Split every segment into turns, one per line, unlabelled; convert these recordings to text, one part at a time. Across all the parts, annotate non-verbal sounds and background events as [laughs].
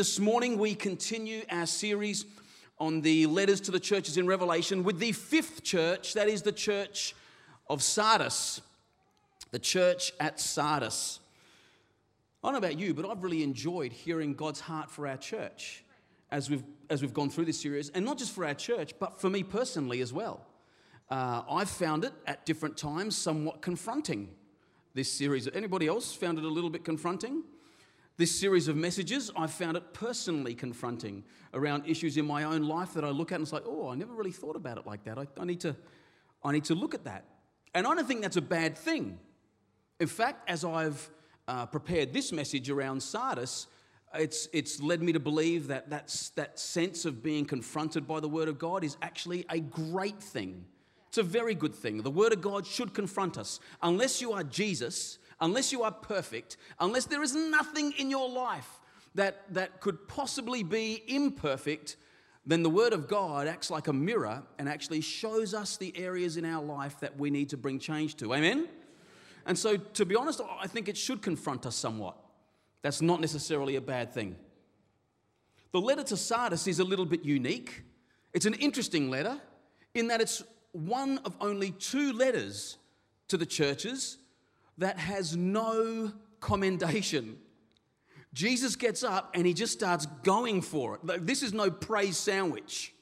this morning we continue our series on the letters to the churches in Revelation with the fifth church, that is the church of Sardis, the church at Sardis. I don't know about you, but I've really enjoyed hearing God's heart for our church as we've, as we've gone through this series, and not just for our church, but for me personally as well. Uh, I've found it at different times somewhat confronting, this series. Anybody else found it a little bit confronting? This series of messages, I found it personally confronting around issues in my own life that I look at and it's like, oh, I never really thought about it like that. I, I, need, to, I need to look at that. And I don't think that's a bad thing. In fact, as I've uh, prepared this message around Sardis, it's, it's led me to believe that that's, that sense of being confronted by the Word of God is actually a great thing. It's a very good thing. The Word of God should confront us. Unless you are Jesus, unless you are perfect, unless there is nothing in your life that, that could possibly be imperfect, then the Word of God acts like a mirror and actually shows us the areas in our life that we need to bring change to. Amen? And so, to be honest, I think it should confront us somewhat. That's not necessarily a bad thing. The letter to Sardis is a little bit unique. It's an interesting letter in that it's one of only two letters to the churches that has no commendation. Jesus gets up and he just starts going for it. This is no praise sandwich.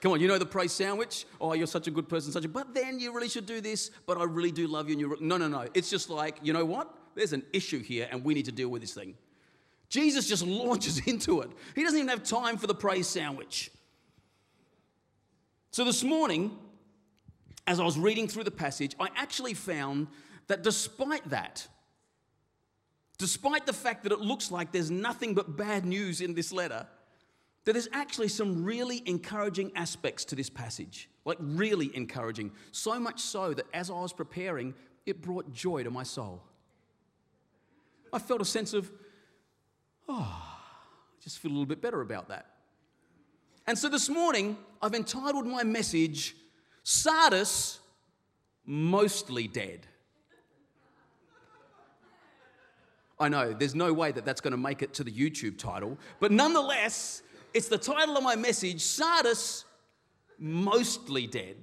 Come on, you know the praise sandwich? Oh, you're such a good person, such a, but then you really should do this, but I really do love you. And you no, no, no. It's just like, you know what? There's an issue here and we need to deal with this thing. Jesus just [laughs] launches into it. He doesn't even have time for the praise sandwich. So this morning, as I was reading through the passage, I actually found that despite that, despite the fact that it looks like there's nothing but bad news in this letter, that there's actually some really encouraging aspects to this passage. Like, really encouraging. So much so that as I was preparing, it brought joy to my soul. I felt a sense of, oh, I just feel a little bit better about that. And so this morning, I've entitled my message, Sardis Mostly Dead. I know, there's no way that that's going to make it to the YouTube title, but nonetheless, it's the title of my message Sardis, mostly dead.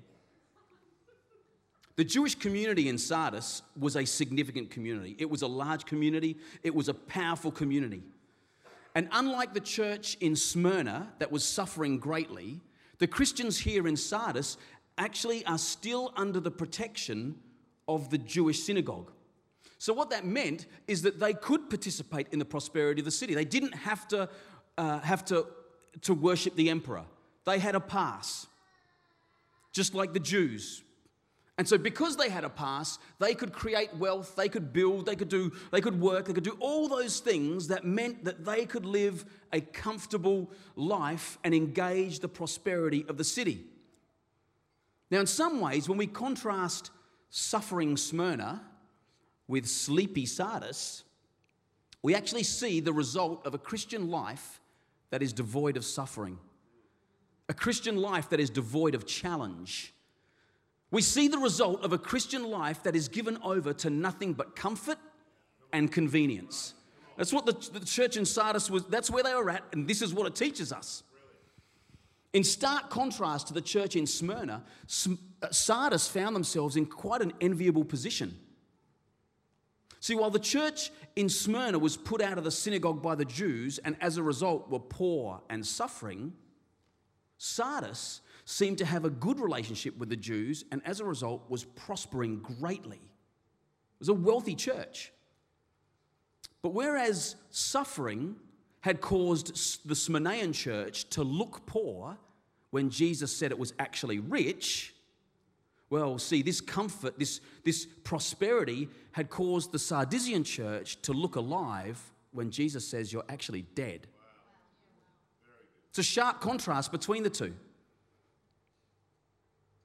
The Jewish community in Sardis was a significant community. It was a large community, it was a powerful community. And unlike the church in Smyrna that was suffering greatly, the Christians here in Sardis actually are still under the protection of the Jewish synagogue. So, what that meant is that they could participate in the prosperity of the city. They didn't have to, uh, have to to worship the emperor. They had a pass, just like the Jews. And so, because they had a pass, they could create wealth, they could build, they could do, they could work, they could do all those things that meant that they could live a comfortable life and engage the prosperity of the city. Now, in some ways, when we contrast suffering Smyrna with sleepy Sardis, we actually see the result of a Christian life that is devoid of suffering, a Christian life that is devoid of challenge. We see the result of a Christian life that is given over to nothing but comfort and convenience. That's what the, the church in Sardis was, that's where they were at, and this is what it teaches us. In stark contrast to the church in Smyrna, uh, Sardis found themselves in quite an enviable position. See, while the church in Smyrna was put out of the synagogue by the Jews and as a result were poor and suffering, Sardis seemed to have a good relationship with the Jews and as a result was prospering greatly. It was a wealthy church. But whereas suffering had caused the Smyrnaean church to look poor when Jesus said it was actually rich, well, see, this comfort, this, this prosperity had caused the Sardisian church to look alive when Jesus says you're actually dead. It's a sharp contrast between the two.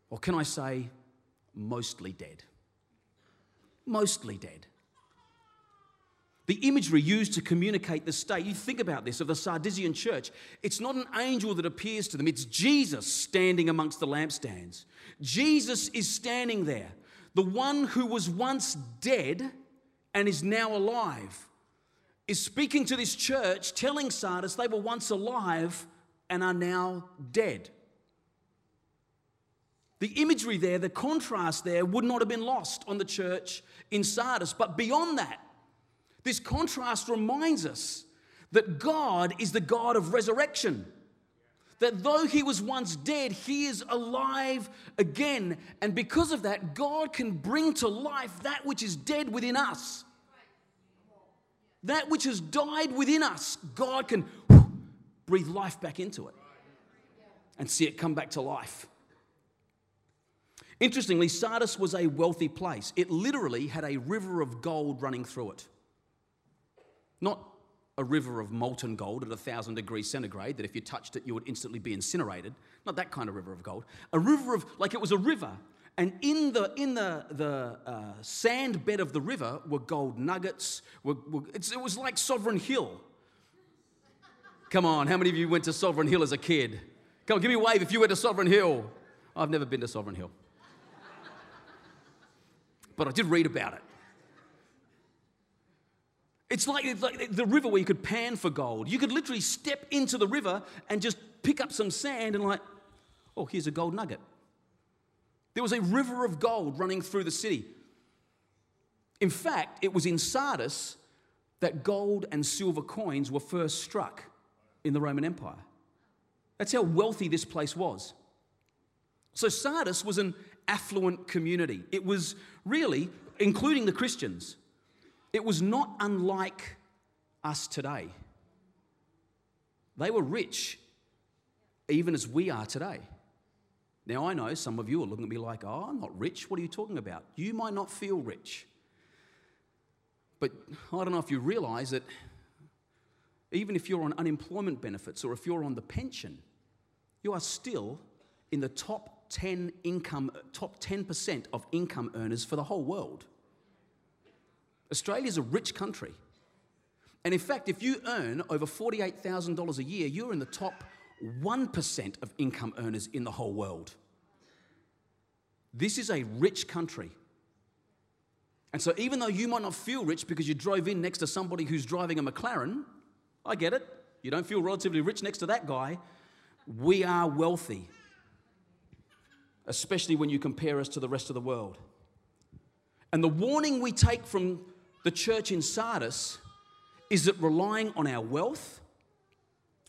Or can I say, mostly dead? Mostly dead. The imagery used to communicate the state, you think about this, of the Sardisian church. It's not an angel that appears to them, it's Jesus standing amongst the lampstands. Jesus is standing there, the one who was once dead and is now alive. is speaking to this church, telling Sardis they were once alive and are now dead. The imagery there, the contrast there, would not have been lost on the church in Sardis. But beyond that, this contrast reminds us that God is the God of resurrection. That though he was once dead, he is alive again. And because of that, God can bring to life that which is dead within us. That which has died within us, God can breathe life back into it and see it come back to life. Interestingly, Sardis was a wealthy place. It literally had a river of gold running through it. Not a river of molten gold at a thousand degrees centigrade that if you touched it you would instantly be incinerated. Not that kind of river of gold. A river of, like it was a river. And in the, in the, the uh, sand bed of the river were gold nuggets. Were, were, it was like Sovereign Hill. Come on, how many of you went to Sovereign Hill as a kid? Come on, give me a wave if you went to Sovereign Hill. I've never been to Sovereign Hill. But I did read about it. It's like, it's like the river where you could pan for gold. You could literally step into the river and just pick up some sand and, like, oh, here's a gold nugget. There was a river of gold running through the city. In fact, it was in Sardis that gold and silver coins were first struck in the Roman Empire. That's how wealthy this place was. So, Sardis was an affluent community. It was really, including the Christians, it was not unlike us today. They were rich, even as we are today. Now, I know some of you are looking at me like, oh, I'm not rich. What are you talking about? You might not feel rich. But I don't know if you realize that even if you're on unemployment benefits or if you're on the pension, you are still in the top 10 income, top 10% of income earners for the whole world. Australia is a rich country. And in fact, if you earn over $48,000 a year, you're in the top 1% of income earners in the whole world. This is a rich country. And so, even though you might not feel rich because you drove in next to somebody who's driving a McLaren, I get it. You don't feel relatively rich next to that guy. We are wealthy, especially when you compare us to the rest of the world. And the warning we take from the church in Sardis is that relying on our wealth,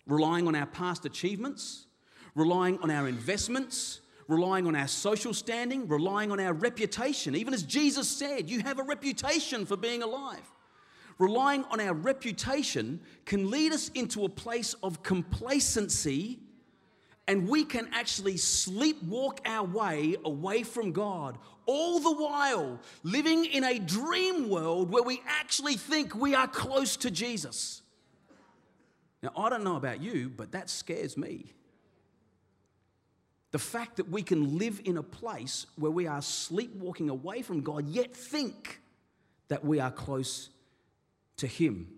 relying on our past achievements, relying on our investments, relying on our social standing, relying on our reputation. Even as Jesus said, you have a reputation for being alive. Relying on our reputation can lead us into a place of complacency and we can actually sleepwalk our way away from God, all the while living in a dream world where we actually think we are close to Jesus. Now, I don't know about you, but that scares me. The fact that we can live in a place where we are sleepwalking away from God, yet think that we are close to Him.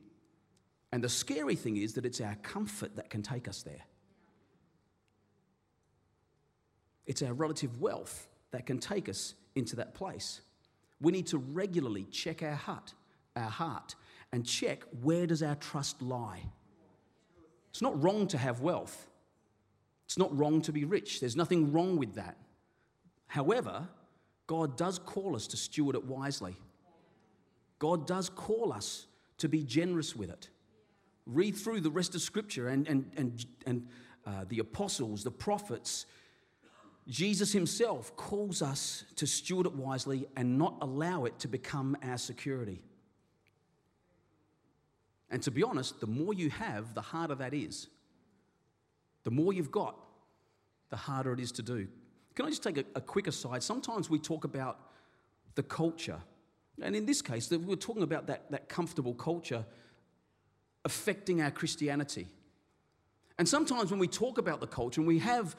And the scary thing is that it's our comfort that can take us there. It's our relative wealth that can take us into that place. We need to regularly check our heart, our heart, and check where does our trust lie. It's not wrong to have wealth. It's not wrong to be rich. There's nothing wrong with that. However, God does call us to steward it wisely. God does call us to be generous with it. Read through the rest of Scripture and, and, and, and uh, the apostles, the prophets, Jesus himself calls us to steward it wisely and not allow it to become our security. And to be honest, the more you have, the harder that is. The more you've got, the harder it is to do. Can I just take a, a quick aside? Sometimes we talk about the culture. And in this case, we're talking about that, that comfortable culture affecting our Christianity. And sometimes when we talk about the culture, and we have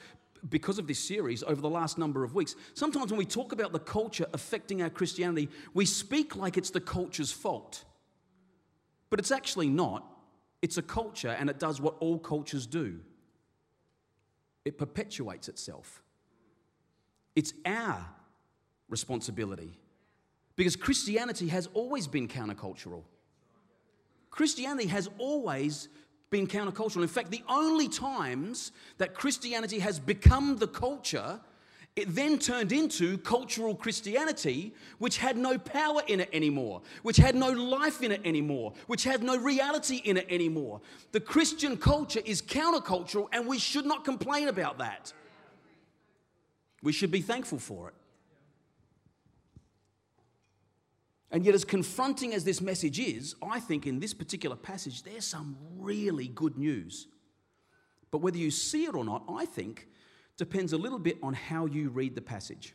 because of this series over the last number of weeks, sometimes when we talk about the culture affecting our Christianity, we speak like it's the culture's fault. But it's actually not. It's a culture and it does what all cultures do it perpetuates itself. It's our responsibility because Christianity has always been countercultural. Christianity has always been countercultural. In fact, the only times that Christianity has become the culture, it then turned into cultural Christianity, which had no power in it anymore, which had no life in it anymore, which had no reality in it anymore. The Christian culture is countercultural, and we should not complain about that. We should be thankful for it. And yet, as confronting as this message is, I think in this particular passage, there's some really good news. But whether you see it or not, I think depends a little bit on how you read the passage.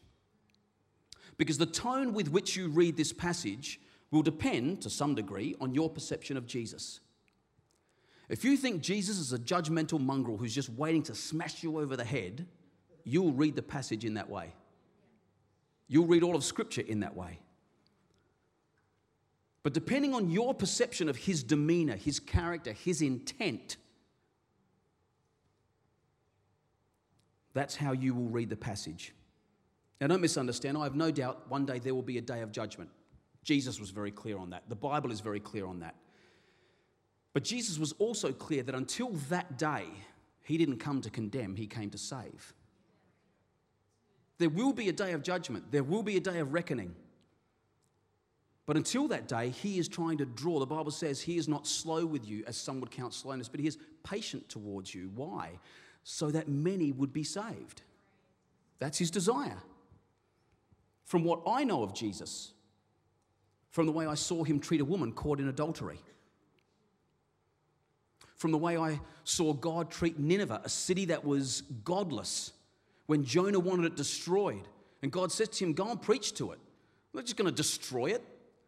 Because the tone with which you read this passage will depend, to some degree, on your perception of Jesus. If you think Jesus is a judgmental mongrel who's just waiting to smash you over the head, you'll read the passage in that way. You'll read all of Scripture in that way. But depending on your perception of his demeanor, his character, his intent, that's how you will read the passage. Now, don't misunderstand. I have no doubt one day there will be a day of judgment. Jesus was very clear on that. The Bible is very clear on that. But Jesus was also clear that until that day, he didn't come to condemn, he came to save. There will be a day of judgment, there will be a day of reckoning. But until that day, he is trying to draw. The Bible says he is not slow with you, as some would count slowness, but he is patient towards you. Why? So that many would be saved. That's his desire. From what I know of Jesus, from the way I saw him treat a woman caught in adultery, from the way I saw God treat Nineveh, a city that was godless, when Jonah wanted it destroyed. And God said to him, Go and preach to it. I'm not just going to destroy it.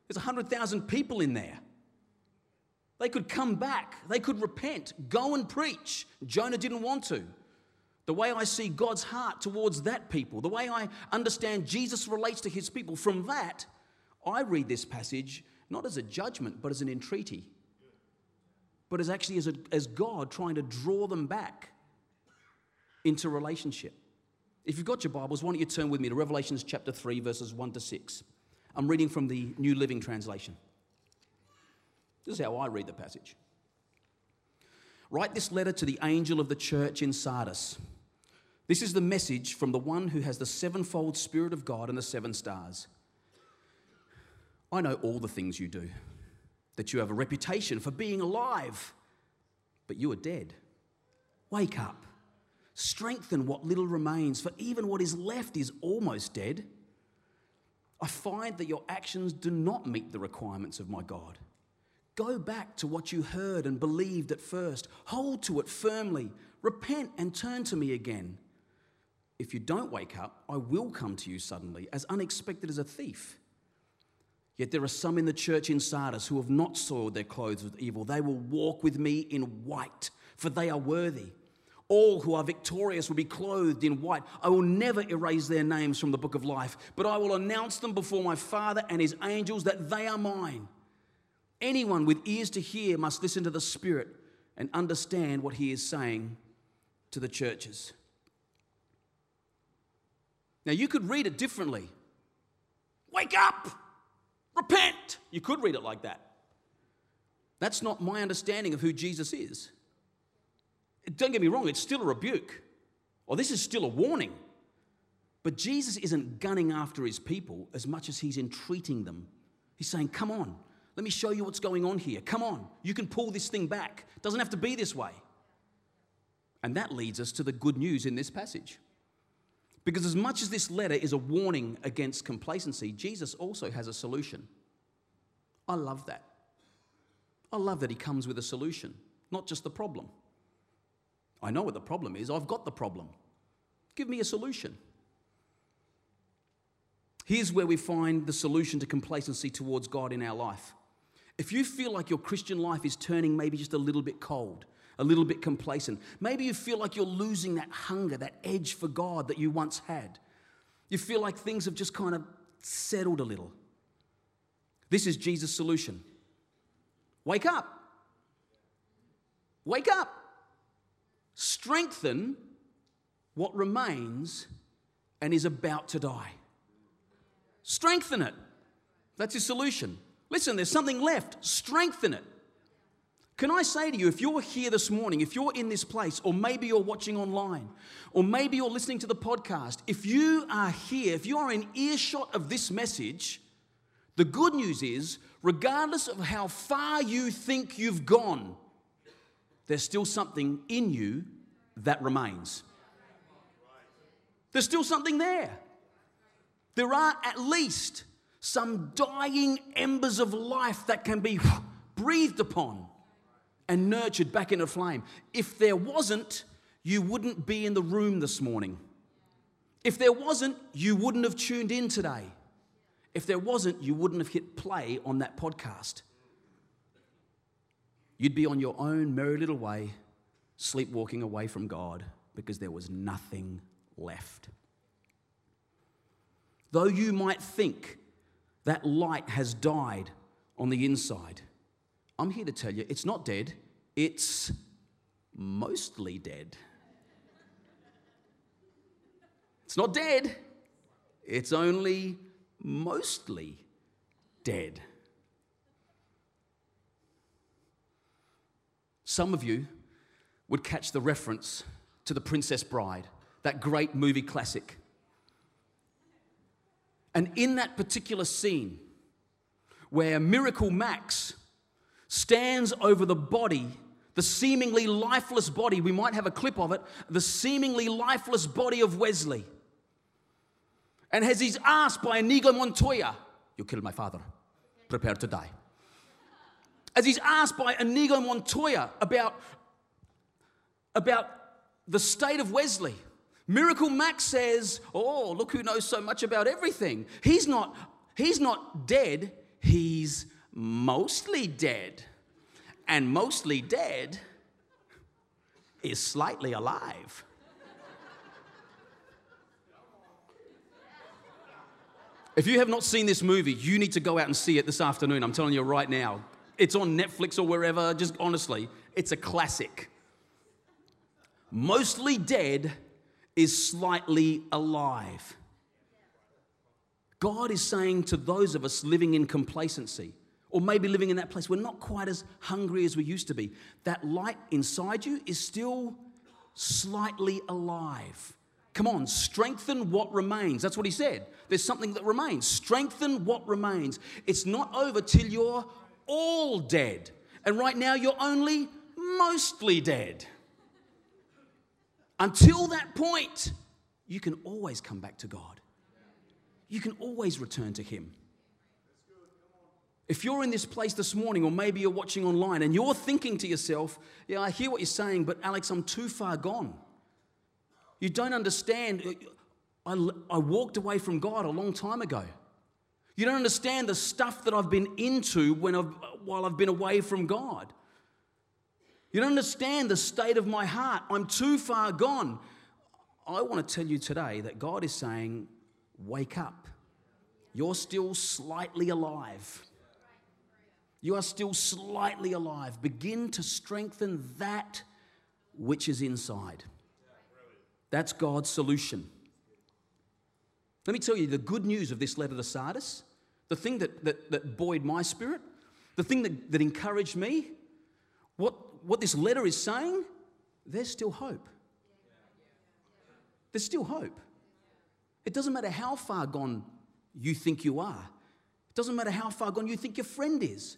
There's 100,000 people in there. They could come back, they could repent, go and preach. Jonah didn't want to. The way I see God's heart towards that people, the way I understand Jesus relates to his people, from that, I read this passage not as a judgment, but as an entreaty. But as actually as, a, as God trying to draw them back into relationship. If you've got your Bibles, why don't you turn with me to Revelations chapter 3, verses 1 to 6. I'm reading from the New Living Translation. This is how I read the passage. Write this letter to the angel of the church in Sardis. This is the message from the one who has the sevenfold Spirit of God and the seven stars. I know all the things you do, that you have a reputation for being alive, but you are dead. Wake up, strengthen what little remains, for even what is left is almost dead. I find that your actions do not meet the requirements of my God. Go back to what you heard and believed at first. Hold to it firmly. Repent and turn to me again. If you don't wake up, I will come to you suddenly, as unexpected as a thief. Yet there are some in the church in Sardis who have not soiled their clothes with evil. They will walk with me in white, for they are worthy. All who are victorious will be clothed in white. I will never erase their names from the book of life, but I will announce them before my Father and his angels that they are mine. Anyone with ears to hear must listen to the Spirit and understand what he is saying to the churches. Now, you could read it differently. Wake up! Repent! You could read it like that. That's not my understanding of who Jesus is. Don't get me wrong, it's still a rebuke, or this is still a warning. But Jesus isn't gunning after his people as much as he's entreating them. He's saying, Come on, let me show you what's going on here. Come on, you can pull this thing back. It doesn't have to be this way. And that leads us to the good news in this passage. Because as much as this letter is a warning against complacency, Jesus also has a solution. I love that. I love that he comes with a solution, not just the problem. I know what the problem is. I've got the problem. Give me a solution. Here's where we find the solution to complacency towards God in our life. If you feel like your Christian life is turning maybe just a little bit cold, a little bit complacent, maybe you feel like you're losing that hunger, that edge for God that you once had, you feel like things have just kind of settled a little. This is Jesus' solution. Wake up. Wake up strengthen what remains and is about to die. Strengthen it. That's his solution. Listen, there's something left. Strengthen it. Can I say to you, if you're here this morning, if you're in this place, or maybe you're watching online, or maybe you're listening to the podcast, if you are here, if you are in earshot of this message, the good news is, regardless of how far you think you've gone, there's still something in you that remains. There's still something there. There are at least some dying embers of life that can be breathed upon and nurtured back into flame. If there wasn't, you wouldn't be in the room this morning. If there wasn't, you wouldn't have tuned in today. If there wasn't, you wouldn't have hit play on that podcast. You'd be on your own merry little way, sleepwalking away from God because there was nothing left. Though you might think that light has died on the inside, I'm here to tell you it's not dead, it's mostly dead. It's not dead, it's only mostly dead. Some of you would catch the reference to The Princess Bride, that great movie classic. And in that particular scene, where Miracle Max stands over the body, the seemingly lifeless body, we might have a clip of it, the seemingly lifeless body of Westley. And as he's asked by Inigo Montoya, You killed my father, prepare to die. As he's asked by Inigo Montoya about, about the state of Westley, Miracle Max says, Oh, look who knows so much about everything. He's not, he's not dead, he's mostly dead. And mostly dead is slightly alive. If you have not seen this movie, you need to go out and see it this afternoon. I'm telling you right now. It's on Netflix or wherever, just honestly, it's a classic. Mostly dead is slightly alive. God is saying to those of us living in complacency, or maybe living in that place, we're not quite as hungry as we used to be. That light inside you is still slightly alive. Come on, strengthen what remains. That's what he said. There's something that remains. Strengthen what remains. It's not over till you're all dead. And right now, you're only mostly dead. Until that point, you can always come back to God. You can always return to Him. If you're in this place this morning, or maybe you're watching online and you're thinking to yourself, Yeah, I hear what you're saying, but Alex, I'm too far gone. You don't understand. I, I walked away from God a long time ago. You don't understand the stuff that I've been into when I've, while I've been away from God. You don't understand the state of my heart. I'm too far gone. I want to tell you today that God is saying, Wake up. You're still slightly alive. You are still slightly alive. Begin to strengthen that which is inside. That's God's solution. Let me tell you the good news of this letter to Sardis, the thing that, that, that buoyed my spirit, the thing that, that encouraged me, what, what this letter is saying, there's still hope. There's still hope. It doesn't matter how far gone you think you are, it doesn't matter how far gone you think your friend is,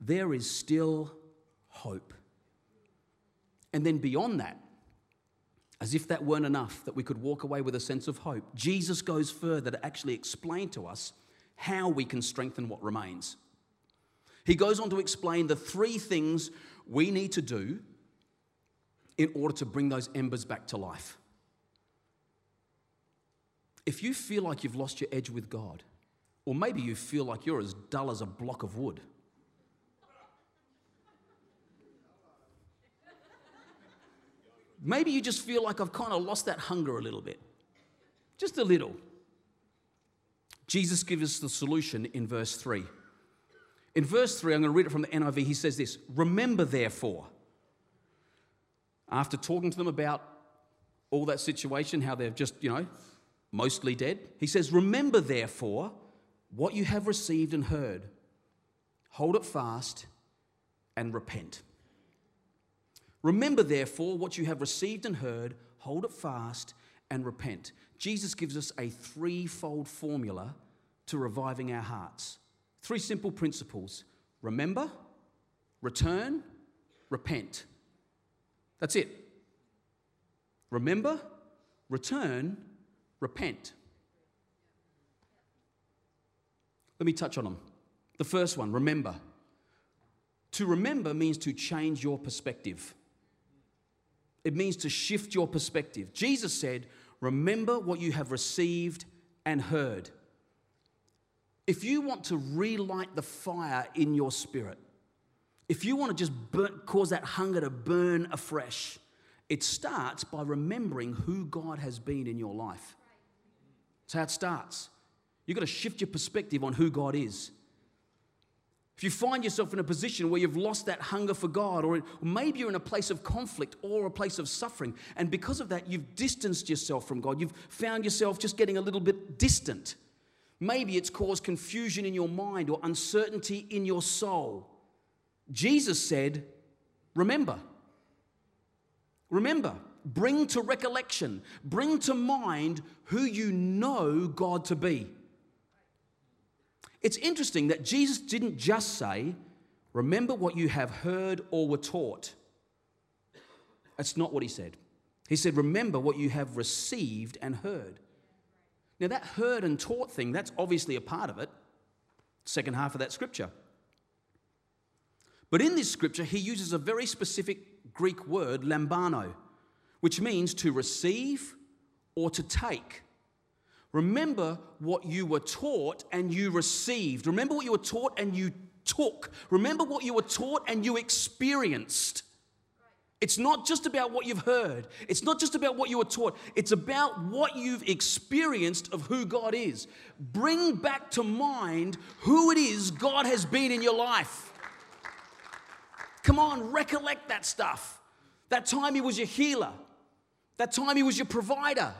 there is still hope. And then beyond that, as if that weren't enough, that we could walk away with a sense of hope, Jesus goes further to actually explain to us how we can strengthen what remains. He goes on to explain the three things we need to do in order to bring those embers back to life. If you feel like you've lost your edge with God, or maybe you feel like you're as dull as a block of wood, maybe you just feel like I've kind of lost that hunger a little bit, just a little. Jesus gives us the solution in verse 3. In verse 3, I'm going to read it from the NIV. He says this Remember, therefore, after talking to them about all that situation, how they're just, you know, mostly dead, he says, Remember, therefore, what you have received and heard, hold it fast and repent. Remember, therefore, what you have received and heard, hold it fast, and repent. Jesus gives us a threefold formula to reviving our hearts. Three simple principles remember, return, repent. That's it. Remember, return, repent. Let me touch on them. The first one, remember. To remember means to change your perspective. It means to shift your perspective. Jesus said, Remember what you have received and heard. If you want to relight the fire in your spirit, if you want to just burn, cause that hunger to burn afresh, it starts by remembering who God has been in your life. That's how it starts. You've got to shift your perspective on who God is. If you find yourself in a position where you've lost that hunger for God, or maybe you're in a place of conflict or a place of suffering, and because of that, you've distanced yourself from God, you've found yourself just getting a little bit distant. Maybe it's caused confusion in your mind or uncertainty in your soul. Jesus said, Remember. Remember. Bring to recollection, bring to mind who you know God to be. It's interesting that Jesus didn't just say, Remember what you have heard or were taught. That's not what he said. He said, Remember what you have received and heard. Now, that heard and taught thing, that's obviously a part of it. Second half of that scripture. But in this scripture, he uses a very specific Greek word, lambano, which means to receive or to take. Remember what you were taught and you received. Remember what you were taught and you took. Remember what you were taught and you experienced. It's not just about what you've heard. It's not just about what you were taught. It's about what you've experienced of who God is. Bring back to mind who it is God has been in your life. Come on, recollect that stuff. That time He was your healer. That time He was your provider.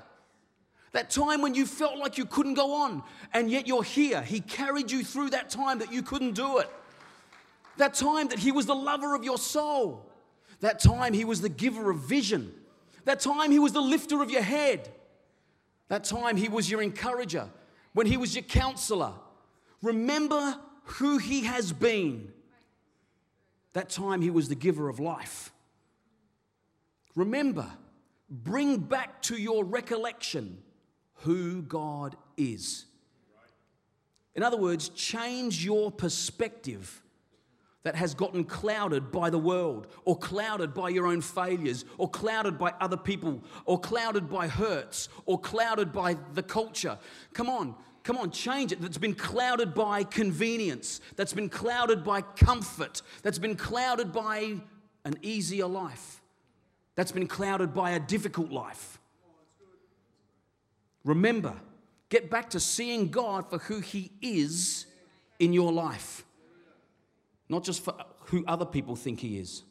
That time when you felt like you couldn't go on, and yet you're here. He carried you through that time that you couldn't do it. That time that He was the lover of your soul. That time He was the giver of vision. That time He was the lifter of your head. That time He was your encourager. When He was your counselor. Remember who He has been. That time He was the giver of life. Remember, bring back to your recollection who God is. In other words, change your perspective that has gotten clouded by the world, or clouded by your own failures, or clouded by other people, or clouded by hurts, or clouded by the culture. Come on, come on, change it. That's been clouded by convenience, that's been clouded by comfort, that's been clouded by an easier life, that's been clouded by a difficult life. Remember, get back to seeing God for who He is in your life, not just for who other people think He is.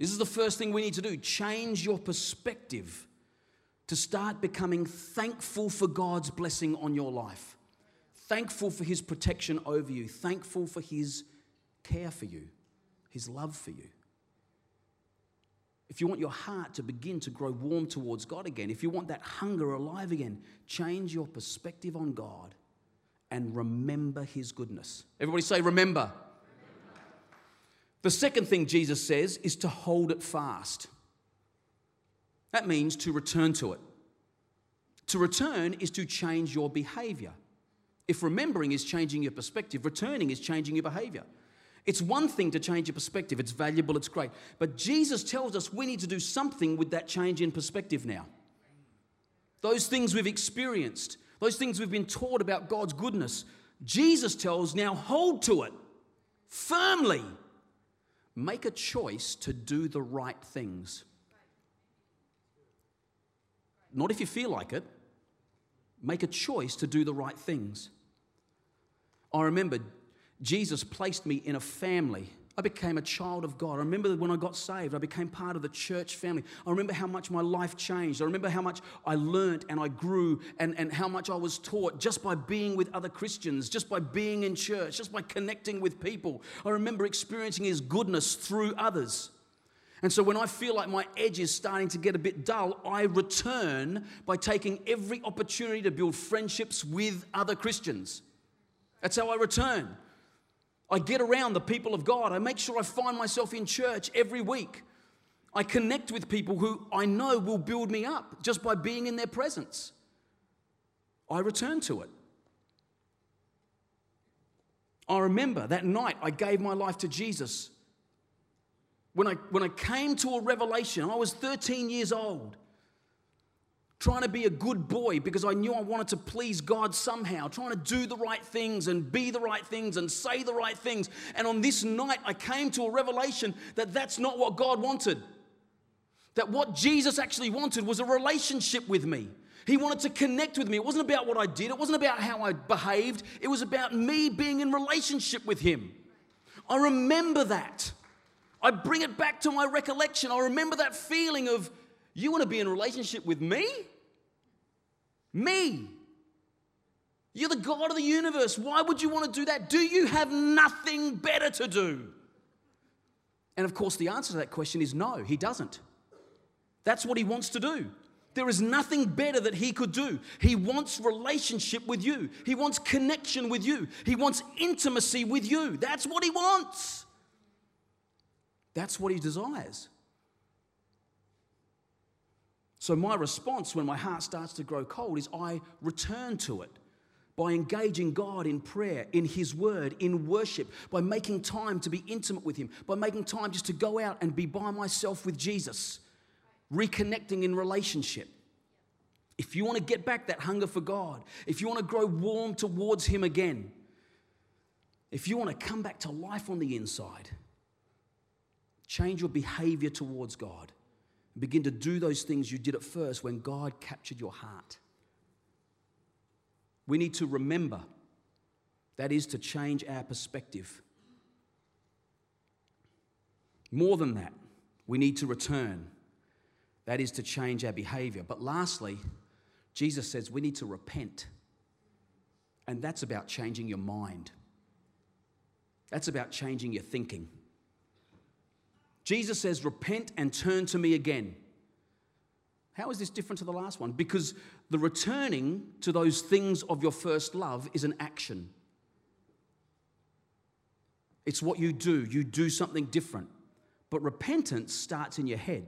This is the first thing we need to do. Change your perspective to start becoming thankful for God's blessing on your life, thankful for His protection over you, thankful for His care for you, His love for you if you want your heart to begin to grow warm towards God again, if you want that hunger alive again, change your perspective on God and remember His goodness. Everybody say, remember. The second thing Jesus says is to hold it fast. That means to return to it. To return is to change your behavior. If remembering is changing your perspective, returning is changing your behavior. It's one thing to change your perspective, it's valuable, it's great. But Jesus tells us we need to do something with that change in perspective now. Those things we've experienced, those things we've been taught about God's goodness, Jesus tells now hold to it firmly. Make a choice to do the right things. Not if you feel like it. Make a choice to do the right things. I remember Jesus placed me in a family. I became a child of God. I remember when I got saved, I became part of the church family. I remember how much my life changed. I remember how much I learned and I grew and, and how much I was taught just by being with other Christians, just by being in church, just by connecting with people. I remember experiencing His goodness through others. And so when I feel like my edge is starting to get a bit dull, I return by taking every opportunity to build friendships with other Christians. That's how I return. I get around the people of God. I make sure I find myself in church every week. I connect with people who I know will build me up just by being in their presence. I return to it. I remember that night I gave my life to Jesus. When I, when I came to a revelation, I was 13 years old, trying to be a good boy because I knew I wanted to please God somehow, trying to do the right things and be the right things and say the right things. And on this night, I came to a revelation that that's not what God wanted. That what Jesus actually wanted was a relationship with me. He wanted to connect with me. It wasn't about what I did, it wasn't about how I behaved, it was about me being in relationship with Him. I remember that. I bring it back to my recollection. I remember that feeling of, you want to be in relationship with me? Me. You're the God of the universe. Why would you want to do that? Do you have nothing better to do? And of course, the answer to that question is no, he doesn't. That's what he wants to do. There is nothing better that he could do. He wants relationship with you. He wants connection with you. He wants intimacy with you. That's what he wants. That's what he desires. So, my response when my heart starts to grow cold is I return to it by engaging God in prayer, in His Word, in worship, by making time to be intimate with Him, by making time just to go out and be by myself with Jesus reconnecting in relationship. If you want to get back that hunger for God, if you want to grow warm towards Him again, if you want to come back to life on the inside, change your behavior towards God. Begin to do those things you did at first when God captured your heart. We need to remember that is to change our perspective. More than that, we need to return that is to change our behavior. But lastly, Jesus says we need to repent. And that's about changing your mind. That's about changing your thinking. Jesus says, Repent and turn to me again. How is this different to the last one? Because the returning to those things of your first love is an action. It's what you do. You do something different. But repentance starts in your head.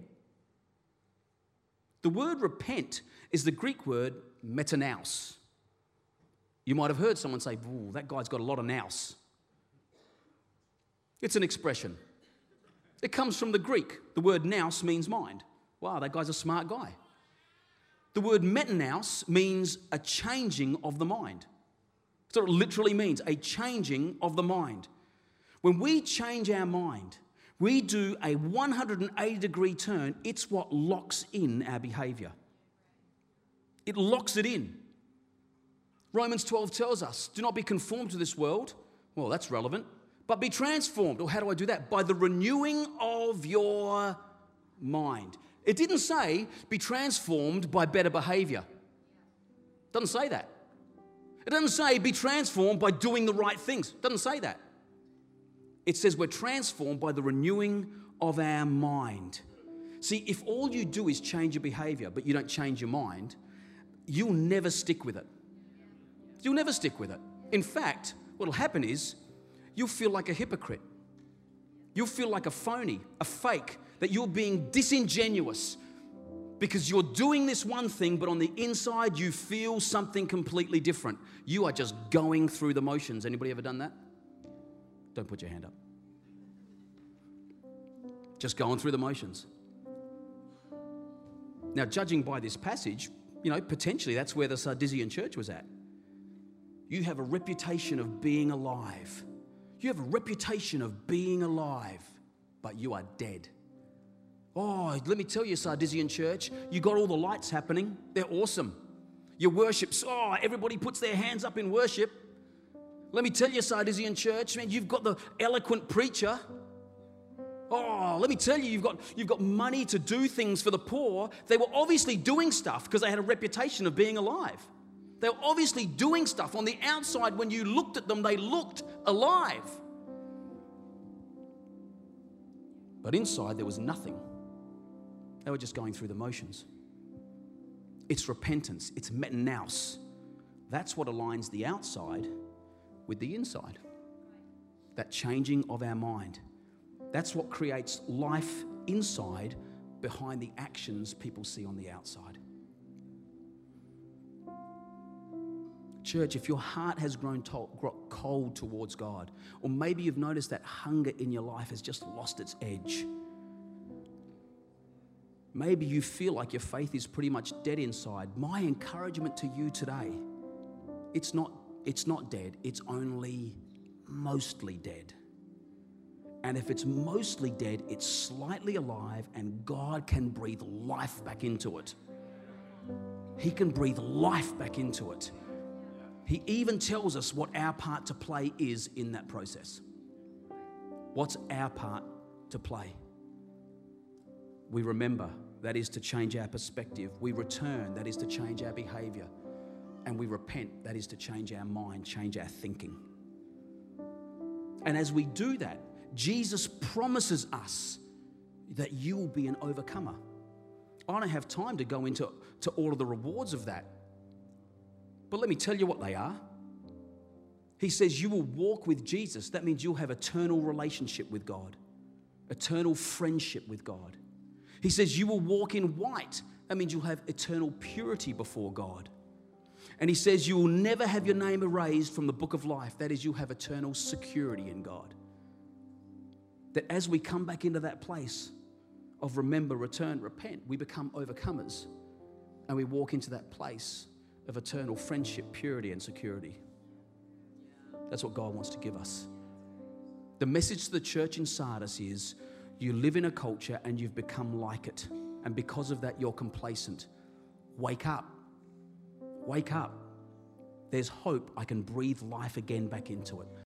The word repent is the Greek word metanous. You might have heard someone say, Ooh, that guy's got a lot of nous. It's an expression. It comes from the Greek. The word nous means mind. Wow, that guy's a smart guy. The word metanous means a changing of the mind. So it literally means a changing of the mind. When we change our mind, we do a 180 degree turn, it's what locks in our behavior. It locks it in. Romans 12 tells us, do not be conformed to this world. Well, that's relevant. But be transformed. Or how do I do that? By the renewing of your mind. It didn't say be transformed by better behavior. It doesn't say that. It doesn't say be transformed by doing the right things. It doesn't say that. It says we're transformed by the renewing of our mind. See, if all you do is change your behavior, but you don't change your mind, you'll never stick with it. You'll never stick with it. In fact, what'll happen is you'll feel like a hypocrite. You'll feel like a phony, a fake, that you're being disingenuous because you're doing this one thing, but on the inside you feel something completely different. You are just going through the motions. Anybody ever done that? Don't put your hand up. Just going through the motions. Now, judging by this passage, you know, potentially that's where the Sardisian church was at. You have a reputation of being alive. You have a reputation of being alive, but you are dead. Oh, let me tell you, Sardisian church, you got all the lights happening. They're awesome. Your worships, oh, everybody puts their hands up in worship. Let me tell you, Sardisian church, man, you've got the eloquent preacher. Oh, let me tell you, you've got, you've got money to do things for the poor. They were obviously doing stuff because they had a reputation of being alive. They were obviously doing stuff. On the outside, when you looked at them, they looked alive. But inside, there was nothing. They were just going through the motions. It's repentance, it's metanous. That's what aligns the outside with the inside. That changing of our mind. That's what creates life inside behind the actions people see on the outside. Church, if your heart has grown cold towards God, or maybe you've noticed that hunger in your life has just lost its edge, maybe you feel like your faith is pretty much dead inside, my encouragement to you today, it's not, it's not dead, it's only mostly dead. And if it's mostly dead, it's slightly alive, and God can breathe life back into it. He can breathe life back into it. He even tells us what our part to play is in that process. What's our part to play? We remember, that is to change our perspective. We return, that is to change our behavior. And we repent, that is to change our mind, change our thinking. And as we do that, Jesus promises us that you will be an overcomer. I don't have time to go into to all of the rewards of that but let me tell you what they are. He says you will walk with Jesus. That means you'll have eternal relationship with God, eternal friendship with God. He says you will walk in white. That means you'll have eternal purity before God. And he says you will never have your name erased from the book of life. That is, you'll have eternal security in God. That as we come back into that place of remember, return, repent, we become overcomers and we walk into that place of eternal friendship, purity, and security. That's what God wants to give us. The message to the church in Sardis is you live in a culture and you've become like it. And because of that, you're complacent. Wake up. Wake up. There's hope. I can breathe life again back into it.